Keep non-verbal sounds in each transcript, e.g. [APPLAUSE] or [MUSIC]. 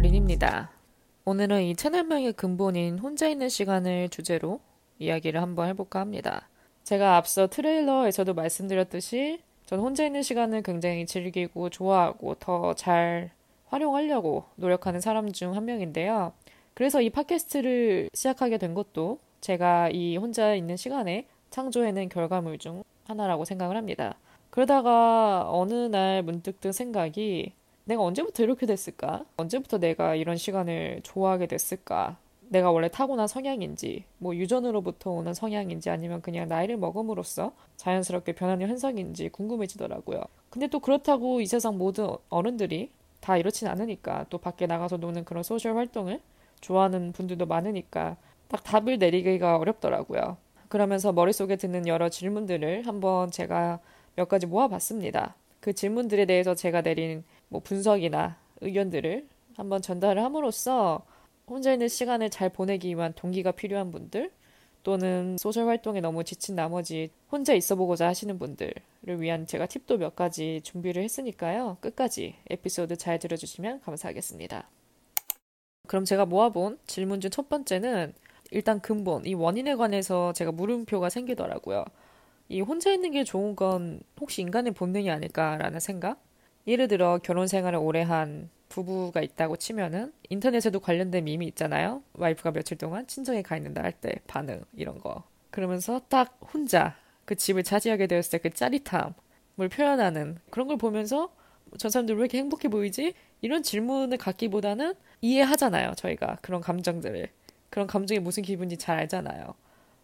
린입니다. 오늘은 이 채널명의 근본인 혼자 있는 시간을 주제로 이야기를 한번 해볼까 합니다. 제가 앞서 트레일러에서도 말씀드렸듯이 전 혼자 있는 시간을 굉장히 즐기고 좋아하고 더 잘 활용하려고 노력하는 사람 중 한 명인데요. 그래서 이 팟캐스트를 시작하게 된 것도 제가 이 혼자 있는 시간에 창조해낸 결과물 중 하나라고 생각을 합니다. 그러다가 어느 날 문득 든 생각이 내가 언제부터 이렇게 됐을까? 언제부터 내가 이런 시간을 좋아하게 됐을까? 내가 원래 타고난 성향인지, 뭐 유전으로부터 오는 성향인지 아니면 그냥 나이를 먹음으로써 자연스럽게 변하는 현상인지 궁금해지더라고요. 근데 또 그렇다고 이 세상 모든 어른들이 다 이렇진 않으니까 또 밖에 나가서 노는 그런 소셜 활동을 좋아하는 분들도 많으니까 딱 답을 내리기가 어렵더라고요. 그러면서 머릿속에 드는 여러 질문들을 한번 제가 몇 가지 모아봤습니다. 그 질문들에 대해서 제가 내린 뭐 분석이나 의견들을 한번 전달을 함으로써 혼자 있는 시간을 잘 보내기 위한 동기가 필요한 분들 또는 소셜 활동에 너무 지친 나머지 혼자 있어 보고자 하시는 분들을 위한 제가 팁도 몇 가지 준비를 했으니까요. 끝까지 에피소드 잘 들어주시면 감사하겠습니다. 그럼 제가 모아본 질문 중 첫 번째는 일단 근본, 이 원인에 관해서 제가 물음표가 생기더라고요. 이 혼자 있는 게 좋은 건 혹시 인간의 본능이 아닐까라는 생각? 예를 들어 결혼 생활을 오래 한 부부가 있다고 치면은 인터넷에도 관련된 밈이 있잖아요. 와이프가 며칠 동안 친정에 가 있는다 할 때 반응 이런 거. 그러면서 딱 혼자 그 집을 차지하게 되었을 때 그 짜릿함을 표현하는 그런 걸 보면서 저 사람들 왜 이렇게 행복해 보이지? 이런 질문을 갖기보다는 이해하잖아요. 저희가 그런 감정들을. 그런 감정이 무슨 기분인지 잘 알잖아요.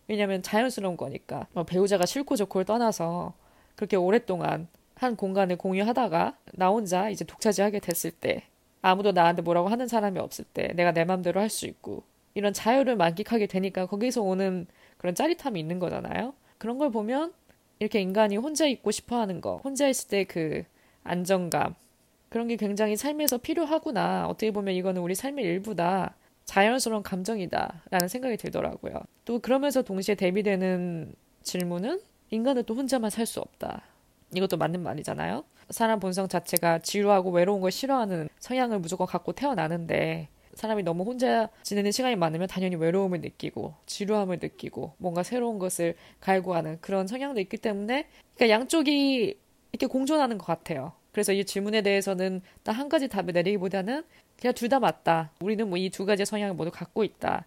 왜냐하면 자연스러운 거니까 뭐 배우자가 싫고 좋고를 떠나서 그렇게 오랫동안 한 공간을 공유하다가 나 혼자 이제 독차지하게 됐을 때 아무도 나한테 뭐라고 하는 사람이 없을 때 내가 내 맘대로 할 수 있고 이런 자유를 만끽하게 되니까 거기서 오는 그런 짜릿함이 있는 거잖아요. 그런 걸 보면 이렇게 인간이 혼자 있고 싶어 하는 거, 혼자 있을 때 그 안정감, 그런 게 굉장히 삶에서 필요하구나. 어떻게 보면 이거는 우리 삶의 일부다. 자연스러운 감정이다. 라는 생각이 들더라고요. 또 그러면서 동시에 대비되는 질문은 인간은 또 혼자만 살 수 없다. 이것도 맞는 말이잖아요. 사람 본성 자체가 지루하고 외로운 걸 싫어하는 성향을 무조건 갖고 태어나는데 사람이 너무 혼자 지내는 시간이 많으면 당연히 외로움을 느끼고 지루함을 느끼고 뭔가 새로운 것을 갈구하는 그런 성향도 있기 때문에 그러니까 양쪽이 이렇게 공존하는 것 같아요. 그래서 이 질문에 대해서는 딱 한 가지 답을 내리기보다는 그냥 둘 다 맞다. 우리는 뭐 이 두 가지 성향을 모두 갖고 있다.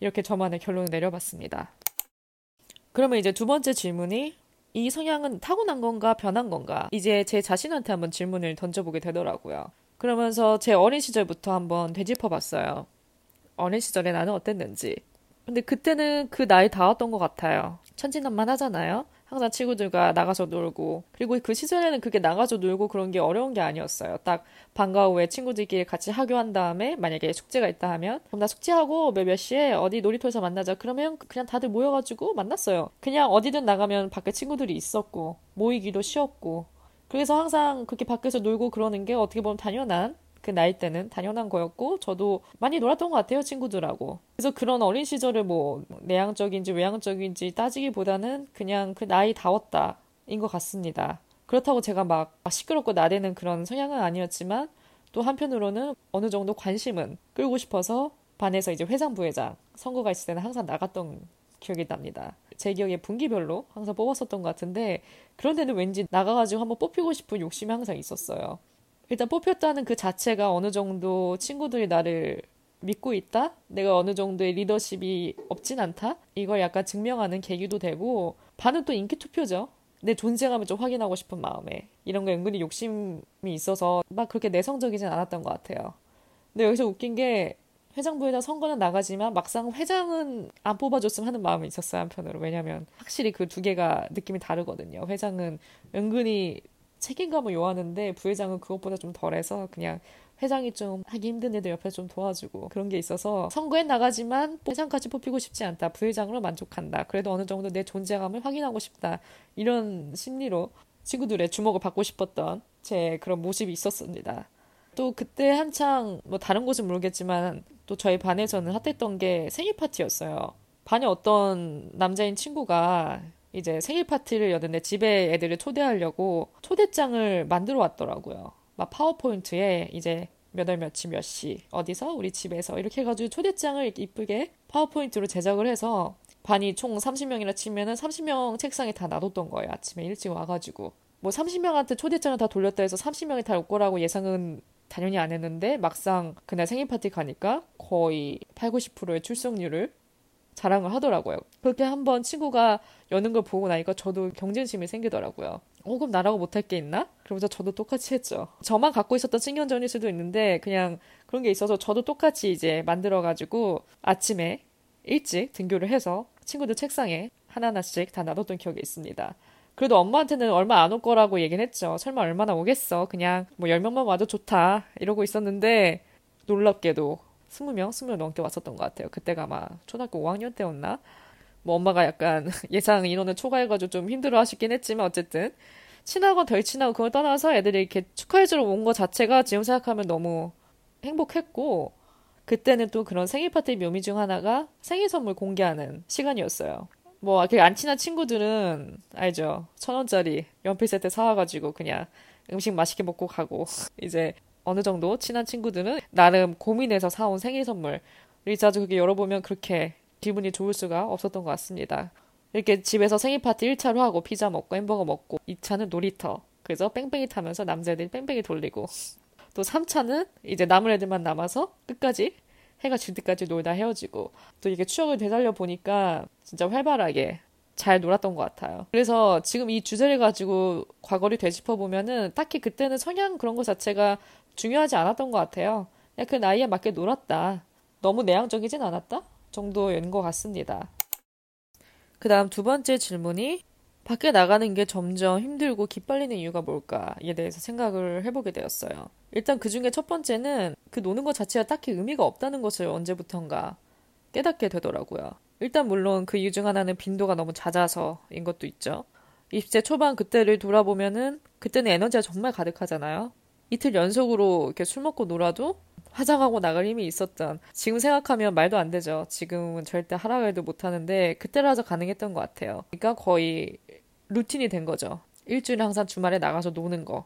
이렇게 저만의 결론을 내려봤습니다. 그러면 이제 두 번째 질문이 이 성향은 타고난 건가 변한 건가? 이제 제 자신한테 한번 질문을 던져보게 되더라고요. 그러면서 제 어린 시절부터 한번 되짚어 봤어요. 어린 시절에 나는 어땠는지. 근데 그때는 그 나이 닿았던 것 같아요. 천진난만 하잖아요. 항상 친구들과 나가서 놀고 그리고 그 시절에는 그게 나가서 놀고 그런 게 어려운 게 아니었어요. 딱 방과 후에 친구들끼리 같이 하교한 다음에 만약에 숙제가 있다 하면 그럼 나 숙제하고 몇 몇 시에 어디 놀이터에서 만나자 그러면 그냥 다들 모여가지고 만났어요. 그냥 어디든 나가면 밖에 친구들이 있었고 모이기도 쉬웠고 그래서 항상 그렇게 밖에서 놀고 그러는 게 어떻게 보면 당연한 그 나이 때는 당연한 거였고 저도 많이 놀았던 것 같아요 친구들하고 그래서 그런 어린 시절을 뭐 내향적인지 외향적인지 따지기보다는 그냥 그 나이 다웠다 인 것 같습니다 그렇다고 제가 막 시끄럽고 나대는 그런 성향은 아니었지만 또 한편으로는 어느 정도 관심은 끌고 싶어서 반에서 이제 회장 부회장 선거가 있을 때는 항상 나갔던 기억이 납니다. 제 기억에 분기별로 항상 뽑았었던 것 같은데 그런 데는 왠지 나가가지고 한번 뽑히고 싶은 욕심이 항상 있었어요. 일단 뽑혔다는 그 자체가 어느 정도 친구들이 나를 믿고 있다? 내가 어느 정도의 리더십이 없진 않다? 이걸 약간 증명하는 계기도 되고, 반은 또 인기 투표죠. 내 존재감을 좀 확인하고 싶은 마음에. 이런 거 은근히 욕심이 있어서 막 그렇게 내성적이진 않았던 것 같아요. 근데 여기서 웃긴 게 회장부에다 선거는 나가지만 막상 회장은 안 뽑아줬으면 하는 마음이 있었어요, 한편으로. 왜냐면 확실히 그 두 개가 느낌이 다르거든요. 회장은 은근히 책임감을 요하는데 부회장은 그것보다 좀 덜해서 그냥 회장이 좀 하기 힘든 애들 옆에 좀 도와주고 그런 게 있어서 선거에 나가지만 회장까지 뽑히고 싶지 않다. 부회장으로 만족한다. 그래도 어느 정도 내 존재감을 확인하고 싶다. 이런 심리로 친구들의 주목을 받고 싶었던 제 그런 모습이 있었습니다. 또 그때 한창 뭐 다른 곳은 모르겠지만 또 저희 반에서는 핫했던 게 생일 파티였어요. 반에 어떤 남자인 친구가 이제 생일 파티를 여는데 집에 애들을 초대하려고 초대장을 만들어 왔더라고요. 막 파워포인트에 이제 몇월 며칠 몇 시 어디서 우리 집에서 이렇게 해가지고 초대장을 이쁘게 파워포인트로 제작을 해서 반이 총 30명이라 치면은 30명 책상에 다 놔뒀던 거예요. 아침에 일찍 와가지고. 뭐 30명한테 초대장을 다 돌렸다 해서 30명이 다 올 거라고 예상은 당연히 안 했는데 막상 그날 생일 파티 가니까 거의 8, 90%의 출석률을 자랑을 하더라고요. 그렇게 한번 친구가 여는 걸 보고 나니까 저도 경쟁심이 생기더라고요. 어, 그럼 나라고 못할 게 있나? 그러면서 저도 똑같이 했죠. 저만 갖고 있었던 신경전일 수도 있는데 그냥 그런 게 있어서 저도 똑같이 이제 만들어가지고 아침에 일찍 등교를 해서 친구들 책상에 하나하나씩 다 놔뒀던 기억이 있습니다. 그래도 엄마한테는 얼마 안 올 거라고 얘기는 했죠. 설마 얼마나 오겠어. 그냥 뭐 10명만 와도 좋다. 이러고 있었는데 놀랍게도 20명, 20명 넘게 왔었던 것 같아요. 그때가 아마 초등학교 5학년 때였나? 뭐 엄마가 약간 [LAUGHS] 예상 인원을 초과해가지고 좀 힘들어 하시긴 했지만 어쨌든 친하고 덜 친하고 그걸 떠나서 애들이 이렇게 축하해주러 온 것 자체가 지금 생각하면 너무 행복했고 그때는 또 그런 생일 파티 묘미 중 하나가 생일 선물 공개하는 시간이었어요. 뭐, 안 친한 친구들은, 알죠. 천 원짜리 연필 세트 사와가지고 그냥 음식 맛있게 먹고 가고, [LAUGHS] 이제 어느 정도 친한 친구들은 나름 고민해서 사온 생일 선물. 을 자주 그게 열어보면 그렇게 기분이 좋을 수가 없었던 것 같습니다. 이렇게 집에서 생일 파티 1차로 하고 피자 먹고 햄버거 먹고 2차는 놀이터. 그래서 뺑뺑이 타면서 남자들이 뺑뺑이 돌리고 또 3차는 이제 남은 애들만 남아서 끝까지 해가 질 때까지 놀다 헤어지고 또 이게 추억을 되살려 보니까 진짜 활발하게 잘 놀았던 것 같아요. 그래서 지금 이 주제를 가지고 과거를 되짚어 보면은 딱히 그때는 성향 그런 것 자체가 중요하지 않았던 것 같아요. 그냥 그 나이에 맞게 놀았다. 너무 내향적이진 않았다? 정도인 것 같습니다. 그 다음 두 번째 질문이 밖에 나가는 게 점점 힘들고 기빨리는 이유가 뭘까에 대해서 생각을 해보게 되었어요. 일단 그 중에 첫 번째는 그 노는 것 자체가 딱히 의미가 없다는 것을 언제부턴가 깨닫게 되더라고요. 일단 물론 그 이유 중 하나는 빈도가 너무 잦아서인 것도 있죠. 20대 초반 그때를 돌아보면은 그때는 에너지가 정말 가득하잖아요. 이틀 연속으로 이렇게 술 먹고 놀아도 화장하고 나갈 힘이 있었던 지금 생각하면 말도 안 되죠. 지금은 절대 하라고 해도 못 하는데 그때라서 가능했던 것 같아요. 그러니까 거의 루틴이 된 거죠. 일주일에 항상 주말에 나가서 노는 거.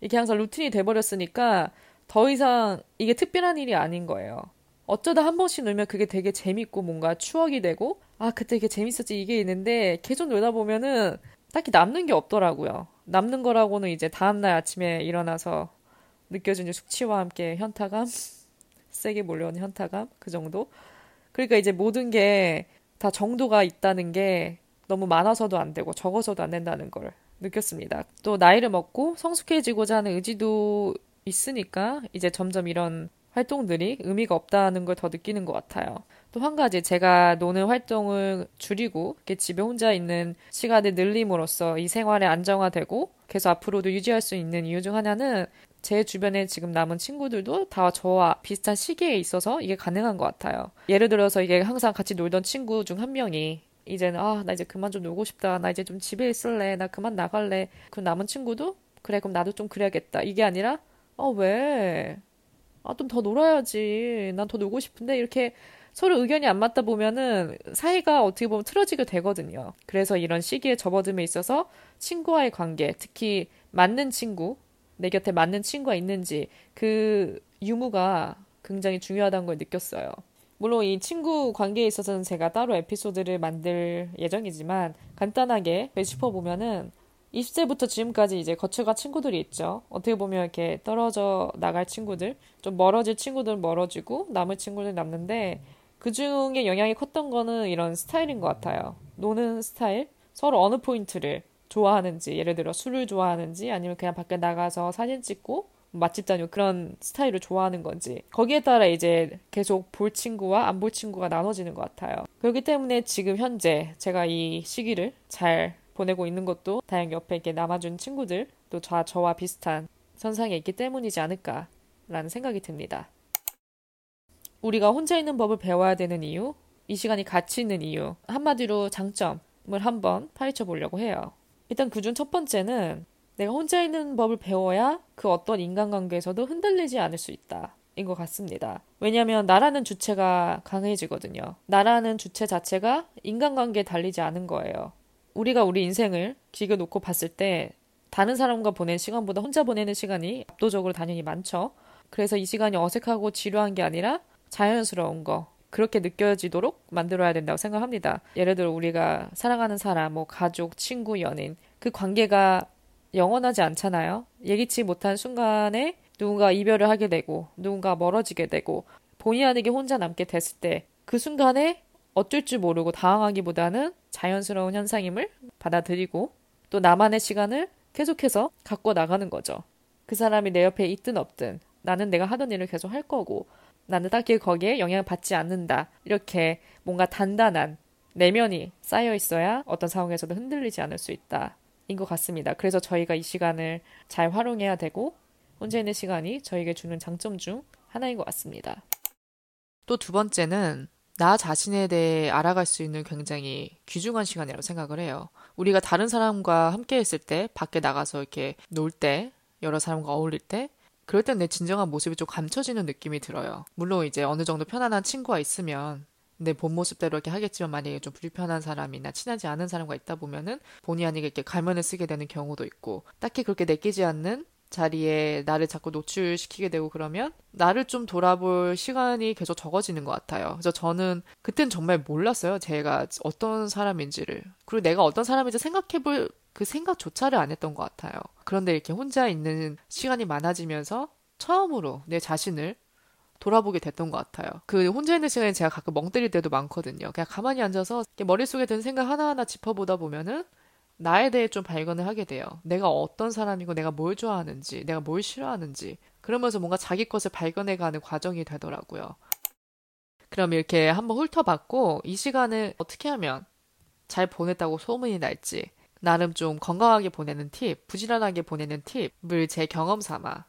이게 항상 루틴이 돼버렸으니까 더 이상 이게 특별한 일이 아닌 거예요. 어쩌다 한 번씩 놀면 그게 되게 재밌고 뭔가 추억이 되고 아 그때 이게 재밌었지 이게 있는데 계속 놀다 보면은 딱히 남는 게 없더라고요. 남는 거라고는 이제 다음날 아침에 일어나서 느껴지는 숙취와 함께 현타감, [LAUGHS] 세게 몰려오는 현타감, 그 정도. 그러니까 이제 모든 게 다 정도가 있다는 게 너무 많아서도 안 되고 적어서도 안 된다는 걸 느꼈습니다. 또 나이를 먹고 성숙해지고자 하는 의지도 있으니까 이제 점점 이런 활동들이 의미가 없다는 걸 더 느끼는 것 같아요. 또 한 가지 제가 노는 활동을 줄이고 이렇게 집에 혼자 있는 시간을 늘림으로써 이 생활에 안정화되고 계속 앞으로도 유지할 수 있는 이유 중 하나는 제 주변에 지금 남은 친구들도 다 저와 비슷한 시기에 있어서 이게 가능한 것 같아요. 예를 들어서 이게 항상 같이 놀던 친구 중 한 명이 이제는 아, 나 이제 그만 좀 놀고 싶다. 나 이제 좀 집에 있을래. 나 그만 나갈래. 그 남은 친구도 그래, 그럼 나도 좀 그래야겠다. 이게 아니라 어, 왜? 아, 좀 더 놀아야지. 난 더 놀고 싶은데 이렇게 서로 의견이 안 맞다 보면은 사이가 어떻게 보면 틀어지게 되거든요. 그래서 이런 시기에 접어듦에 있어서 친구와의 관계, 특히 맞는 친구, 내 곁에 맞는 친구가 있는지 그 유무가 굉장히 중요하다는 걸 느꼈어요. 물론 이 친구 관계에 있어서는 제가 따로 에피소드를 만들 예정이지만 간단하게 짚어보면은 20세부터 지금까지 이제 거쳐간 친구들이 있죠. 어떻게 보면 이렇게 떨어져 나갈 친구들, 좀 멀어질 친구들 멀어지고 남을 친구들 남는데 그 중에 영향이 컸던 거는 이런 스타일인 것 같아요. 노는 스타일, 서로 어느 포인트를 좋아하는지, 예를 들어 술을 좋아하는지 아니면 그냥 밖에 나가서 사진 찍고 맛집 다니고 그런 스타일을 좋아하는 건지 거기에 따라 이제 계속 볼 친구와 안 볼 친구가 나눠지는 것 같아요. 그렇기 때문에 지금 현재 제가 이 시기를 잘 보내고 있는 것도 다행 옆에 이렇게 남아준 친구들 또 저, 저와 비슷한 선상에 있기 때문이지 않을까라는 생각이 듭니다. 우리가 혼자 있는 법을 배워야 되는 이유, 이 시간이 가치 있는 이유, 한마디로 장점을 한번 파헤쳐 보려고 해요. 일단 그중 첫 번째는 내가 혼자 있는 법을 배워야 그 어떤 인간관계에서도 흔들리지 않을 수 있다. 인것 같습니다. 왜냐하면 나라는 주체가 강해지거든요. 나라는 주체 자체가 인간관계에 달리지 않은 거예요. 우리가 우리 인생을 기겨 놓고 봤을 때 다른 사람과 보낸 시간보다 혼자 보내는 시간이 압도적으로 당연히 많죠. 그래서 이 시간이 어색하고 지루한 게 아니라 자연스러운 거. 그렇게 느껴지도록 만들어야 된다고 생각합니다. 예를 들어 우리가 사랑하는 사람, 뭐 가족, 친구, 연인 그 관계가 영원하지 않잖아요. 예기치 못한 순간에 누군가 이별을 하게 되고 누군가 멀어지게 되고 본의 아니게 혼자 남게 됐을 때 그 순간에 어쩔 줄 모르고 당황하기보다는 자연스러운 현상임을 받아들이고 또 나만의 시간을 계속해서 갖고 나가는 거죠. 그 사람이 내 옆에 있든 없든 나는 내가 하던 일을 계속 할 거고 나는 딱히 거기에 영향을 받지 않는다. 이렇게 뭔가 단단한 내면이 쌓여 있어야 어떤 상황에서도 흔들리지 않을 수 있다. 인 것 같습니다. 그래서 저희가 이 시간을 잘 활용해야 되고 혼자 있는 시간이 저에게 주는 장점 중 하나인 것 같습니다. 또 두 번째는 나 자신에 대해 알아갈 수 있는 굉장히 귀중한 시간이라고 생각을 해요. 우리가 다른 사람과 함께 있을 때, 밖에 나가서 이렇게 놀 때, 여러 사람과 어울릴 때, 그럴 땐 내 진정한 모습이 좀 감춰지는 느낌이 들어요. 물론 이제 어느 정도 편안한 친구가 있으면 내 본 모습대로 이렇게 하겠지만 만약에 좀 불편한 사람이나 친하지 않은 사람과 있다 보면은 본의 아니게 이렇게 가면을 쓰게 되는 경우도 있고 딱히 그렇게 내끼지 않는 자리에 나를 자꾸 노출시키게 되고 그러면 나를 좀 돌아볼 시간이 계속 적어지는 것 같아요. 그래서 저는 그땐 정말 몰랐어요. 제가 어떤 사람인지를. 그리고 내가 어떤 사람인지 생각해볼 그 생각조차를 안 했던 것 같아요. 그런데 이렇게 혼자 있는 시간이 많아지면서 처음으로 내 자신을 돌아보게 됐던 것 같아요. 그 혼자 있는 시간에 제가 가끔 멍 때릴 때도 많거든요. 그냥 가만히 앉아서 머릿속에 드는 생각 하나하나 짚어보다 보면은 나에 대해 좀 발견을 하게 돼요. 내가 어떤 사람이고 내가 뭘 좋아하는지, 내가 뭘 싫어하는지. 그러면서 뭔가 자기 것을 발견해가는 과정이 되더라고요. 그럼 이렇게 한번 훑어봤고, 이 시간을 어떻게 하면 잘 보냈다고 소문이 날지, 나름 좀 건강하게 보내는 팁, 부지런하게 보내는 팁을 제 경험 삼아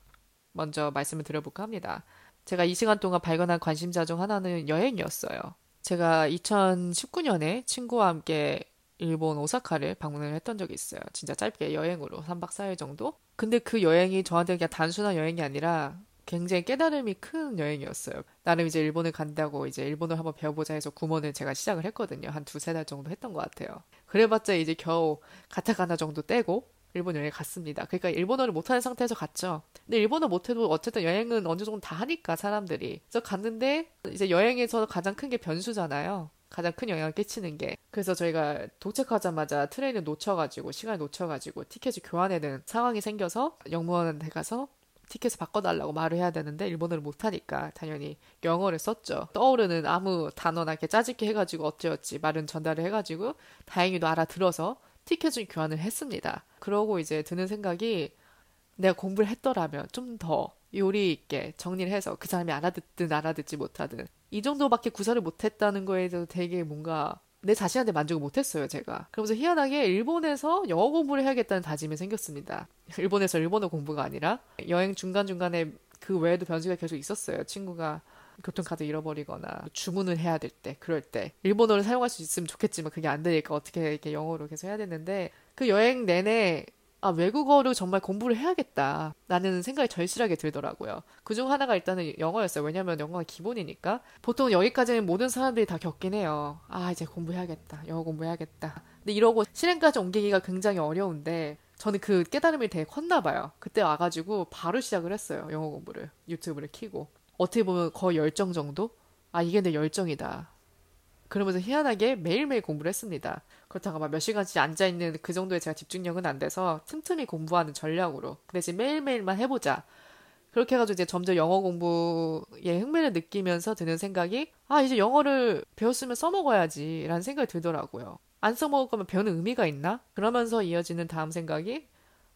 먼저 말씀을 드려볼까 합니다. 제가 이 시간 동안 발견한 관심사 중 하나는 여행이었어요. 제가 2019년에 친구와 함께 일본 오사카를 방문을 했던 적이 있어요. 진짜 짧게 여행으로 3박 4일 정도? 근데 그 여행이 저한테 그냥 단순한 여행이 아니라 굉장히 깨달음이 큰 여행이었어요. 나름 이제 일본을 간다고 이제 일본을 한번 배워보자 해서 구몬을 제가 시작을 했거든요. 한 두세 달 정도 했던 것 같아요. 그래봤자 이제 겨우 가타카나 정도 떼고 일본 여행 갔습니다. 그러니까 일본어를 못하는 상태에서 갔죠. 근데 일본어 못해도 어쨌든 여행은 어느 정도 다 하니까 사람들이. 그래서 갔는데 이제 여행에서 가장 큰 게 변수잖아요. 가장 큰 영향을 끼치는 게 그래서 저희가 도착하자마자 트레인을 놓쳐가지고 시간을 놓쳐가지고 티켓을 교환해야 되는 상황이 생겨서 영무원한테 가서 티켓을 바꿔달라고 말을 해야 되는데 일본어를 못하니까 당연히 영어를 썼죠. 떠오르는 아무 단어나 이렇게 짜집게 해가지고 어찌어찌 말은 전달을 해가지고 다행히도 알아들어서 티켓을 교환을 했습니다. 그러고 이제 드는 생각이 내가 공부를 했더라면 좀 더 요리 있게 정리를 해서 그 사람이 알아듣든 알아듣지 못하든 이 정도밖에 구사를 못했다는 거에 대해서 되게 뭔가 내 자신한테 만족을 못했어요, 제가. 그러면서 희한하게 일본에서 영어 공부를 해야겠다는 다짐이 생겼습니다. 일본에서 일본어 공부가 아니라 여행 중간중간에 그 외에도 변수가 계속 있었어요. 친구가 교통카드 잃어버리거나 주문을 해야 될 때, 그럴 때. 일본어를 사용할 수 있으면 좋겠지만 그게 안 되니까 어떻게 이렇게 영어로 계속 해야 되는데 그 여행 내내 아, 외국어를 정말 공부를 해야겠다. 라는 생각이 절실하게 들더라고요. 그중 하나가 일단은 영어였어요. 왜냐면 영어가 기본이니까. 보통 여기까지는 모든 사람들이 다 겪긴 해요. 아, 이제 공부해야겠다. 영어 공부해야겠다. 근데 이러고 실행까지 옮기기가 굉장히 어려운데, 저는 그 깨달음이 되게 컸나 봐요. 그때 와가지고 바로 시작을 했어요. 영어 공부를. 유튜브를 키고. 어떻게 보면 거의 열정 정도? 아, 이게 내 열정이다. 그러면서 희한하게 매일매일 공부를 했습니다. 그렇다고 막 몇 시간씩 앉아있는 그 정도의 제가 집중력은 안 돼서 틈틈이 공부하는 전략으로. 그 대신 매일매일만 해보자. 그렇게 해가지고 이제 점점 영어 공부에 흥미를 느끼면서 드는 생각이, 아, 이제 영어를 배웠으면 써먹어야지. 라는 생각이 들더라고요. 안 써먹을 거면 배우는 의미가 있나? 그러면서 이어지는 다음 생각이,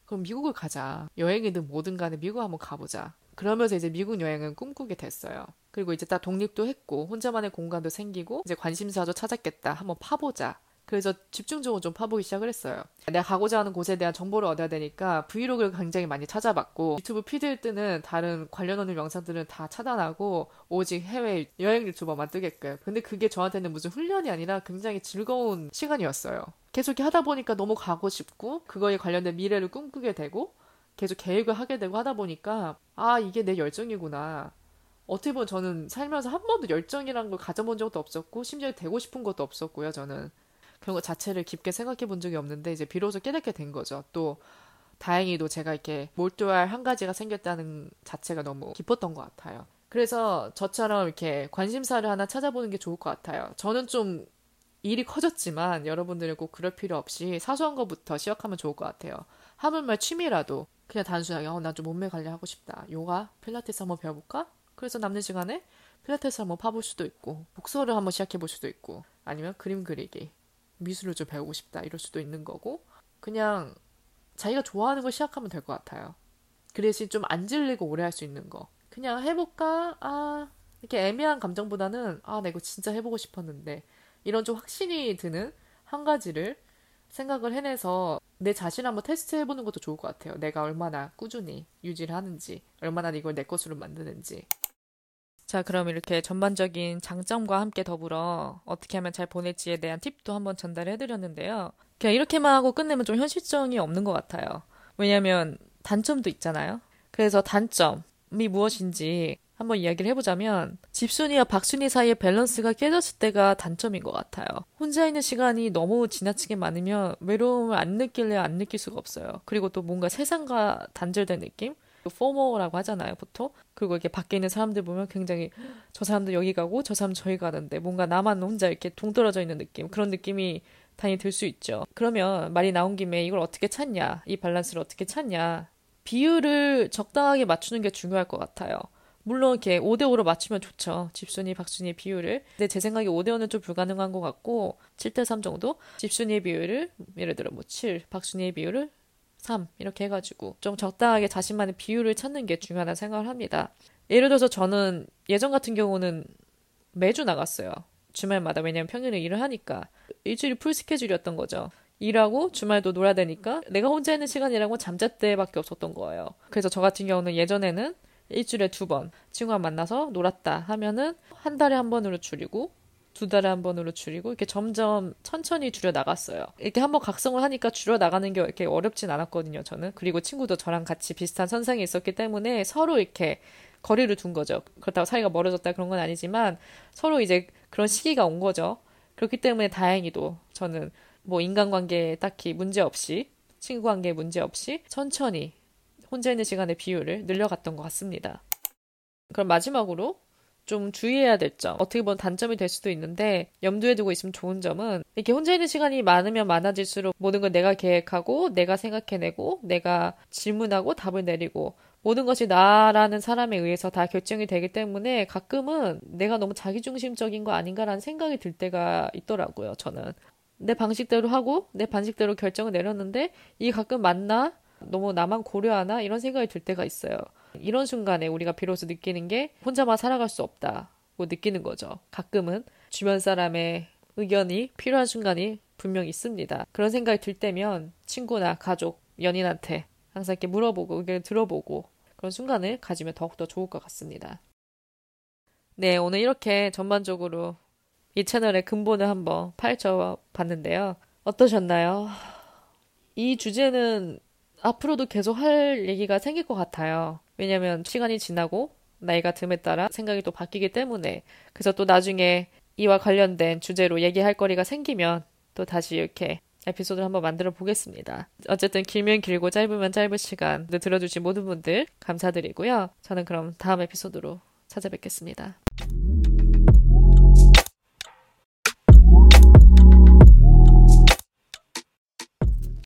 그럼 미국을 가자. 여행이든 뭐든 간에 미국 한번 가보자. 그러면서 이제 미국 여행은 꿈꾸게 됐어요. 그리고 이제 딱 독립도 했고 혼자만의 공간도 생기고 이제 관심사도 찾았겠다. 한번 파보자. 그래서 집중적으로 좀 파보기 시작을 했어요. 내가 가고자 하는 곳에 대한 정보를 얻어야 되니까 브이로그를 굉장히 많이 찾아봤고 유튜브 피드일 뜨는 다른 관련 없는 영상들은 다 차단하고 오직 해외 여행 유튜버만 뜨게끔. 근데 그게 저한테는 무슨 훈련이 아니라 굉장히 즐거운 시간이었어요. 계속 하다 보니까 너무 가고 싶고 그거에 관련된 미래를 꿈꾸게 되고 계속 계획을 하게 되고 하다 보니까 아 이게 내 열정이구나. 어떻게 보면 저는 살면서 한 번도 열정이라는 걸 가져본 적도 없었고 심지어 되고 싶은 것도 없었고요. 저는 그런 것 자체를 깊게 생각해 본 적이 없는데 이제 비로소 깨닫게 된 거죠. 또 다행히도 제가 이렇게 몰두할 한 가지가 생겼다는 자체가 너무 기뻤던 것 같아요. 그래서 저처럼 이렇게 관심사를 하나 찾아보는 게 좋을 것 같아요. 저는 좀 일이 커졌지만 여러분들은 꼭 그럴 필요 없이 사소한 것부터 시작하면 좋을 것 같아요. 하물며 취미라도 그냥 단순하게 어, 나 좀 몸매 관리하고 싶다. 요가, 필라테스 한번 배워볼까? 그래서 남는 시간에 필라테스 한번 파볼 수도 있고 복서를 한번 시작해볼 수도 있고 아니면 그림 그리기, 미술을 좀 배우고 싶다 이럴 수도 있는 거고 그냥 자기가 좋아하는 걸 시작하면 될 것 같아요. 그 대신 좀 안 질리고 오래 할 수 있는 거. 그냥 해볼까? 아, 이렇게 애매한 감정보다는, 아, 나 이거 진짜 해보고 싶었는데, 이런 좀 확신이 드는 한 가지를 생각을 해내서 내 자신 한번 테스트 해보는 것도 좋을 것 같아요. 내가 얼마나 꾸준히 유지를 하는지, 얼마나 이걸 내 것으로 만드는지. 자, 그럼 이렇게 전반적인 장점과 함께 더불어 어떻게 하면 잘 보낼지에 대한 팁도 한번 전달해 드렸는데요. 그냥 이렇게만 하고 끝내면 좀 현실성이 없는 것 같아요. 왜냐하면 단점도 있잖아요. 그래서 단점이 무엇인지 한번 이야기를 해보자면 집순이와 밖순이 사이의 밸런스가 깨졌을 때가 단점인 것 같아요. 혼자 있는 시간이 너무 지나치게 많으면 외로움을 안 느낄래 안 느낄 수가 없어요. 그리고 또 뭔가 세상과 단절된 느낌? FOMO라고 하잖아요, 보통. 그리고 이렇게 밖에 있는 사람들 보면 굉장히 저 사람도 여기 가고 저 사람 저기 가는데 뭔가 나만 혼자 이렇게 동떨어져 있는 느낌. 그런 느낌이 당연히 들 수 있죠. 그러면 말이 나온 김에 이걸 어떻게 찾냐? 이 밸런스를 어떻게 찾냐? 비율을 적당하게 맞추는 게 중요할 것 같아요. 물론 이렇게 5대5로 맞추면 좋죠. 집순이, 박순이의 비율을. 근데 제 생각에 5대5는 좀 불가능한 것 같고 7대3 정도? 집순이의 비율을 예를 들어 뭐 7, 박순이의 비율을 3 이렇게 해가지고 좀 적당하게 자신만의 비율을 찾는 게 중요하다는 생각을 합니다. 예를 들어서 저는 예전 같은 경우는 매주 나갔어요. 주말마다 왜냐면 평일에 일을 하니까 일주일이 풀 스케줄이었던 거죠. 일하고 주말도 놀아야 되니까 내가 혼자 있는 시간이라고 잠잘 때밖에 없었던 거예요. 그래서 저 같은 경우는 예전에는 일주일에 두 번 친구와 만나서 놀았다 하면은 한 달에 한 번으로 줄이고 두 달에 한 번으로 줄이고 이렇게 점점 천천히 줄여 나갔어요. 이렇게 한번 각성을 하니까 줄여 나가는 게 이렇게 어렵진 않았거든요, 저는. 그리고 친구도 저랑 같이 비슷한 선상에 있었기 때문에 서로 이렇게 거리를 둔 거죠. 그렇다고 사이가 멀어졌다 그런 건 아니지만 서로 이제 그런 시기가 온 거죠. 그렇기 때문에 다행히도 저는 뭐 인간관계에 딱히 문제 없이 친구 관계에 문제 없이 천천히 혼자 있는 시간의 비율을 늘려갔던 것 같습니다. 그럼 마지막으로 좀 주의해야 될 점, 어떻게 보면 단점이 될 수도 있는데 염두에 두고 있으면 좋은 점은 이렇게 혼자 있는 시간이 많으면 많아질수록 모든 걸 내가 계획하고 내가 생각해내고 내가 질문하고 답을 내리고 모든 것이 나라는 사람에 의해서 다 결정이 되기 때문에 가끔은 내가 너무 자기중심적인 거 아닌가라는 생각이 들 때가 있더라고요, 저는. 내 방식대로 하고 내 방식대로 결정을 내렸는데 이게 가끔 맞나? 너무 나만 고려하나? 이런 생각이 들 때가 있어요. 이런 순간에 우리가 비로소 느끼는 게 혼자만 살아갈 수 없다고 느끼는 거죠. 가끔은 주변 사람의 의견이 필요한 순간이 분명 있습니다. 그런 생각이 들 때면 친구나 가족, 연인한테 항상 이렇게 물어보고 의견을 들어보고 그런 순간을 가지면 더욱더 좋을 것 같습니다. 네, 오늘 이렇게 전반적으로 이 채널의 근본을 한번 파헤쳐 봤는데요. 어떠셨나요? 이 주제는 앞으로도 계속 할 얘기가 생길 것 같아요. 왜냐면 시간이 지나고 나이가 듦에 따라 생각이 또 바뀌기 때문에 그래서 또 나중에 이와 관련된 주제로 얘기할 거리가 생기면 또 다시 이렇게 에피소드를 한번 만들어 보겠습니다. 어쨌든 길면 길고 짧으면 짧은 시간 들어주신 모든 분들 감사드리고요. 저는 그럼 다음 에피소드로 찾아뵙겠습니다.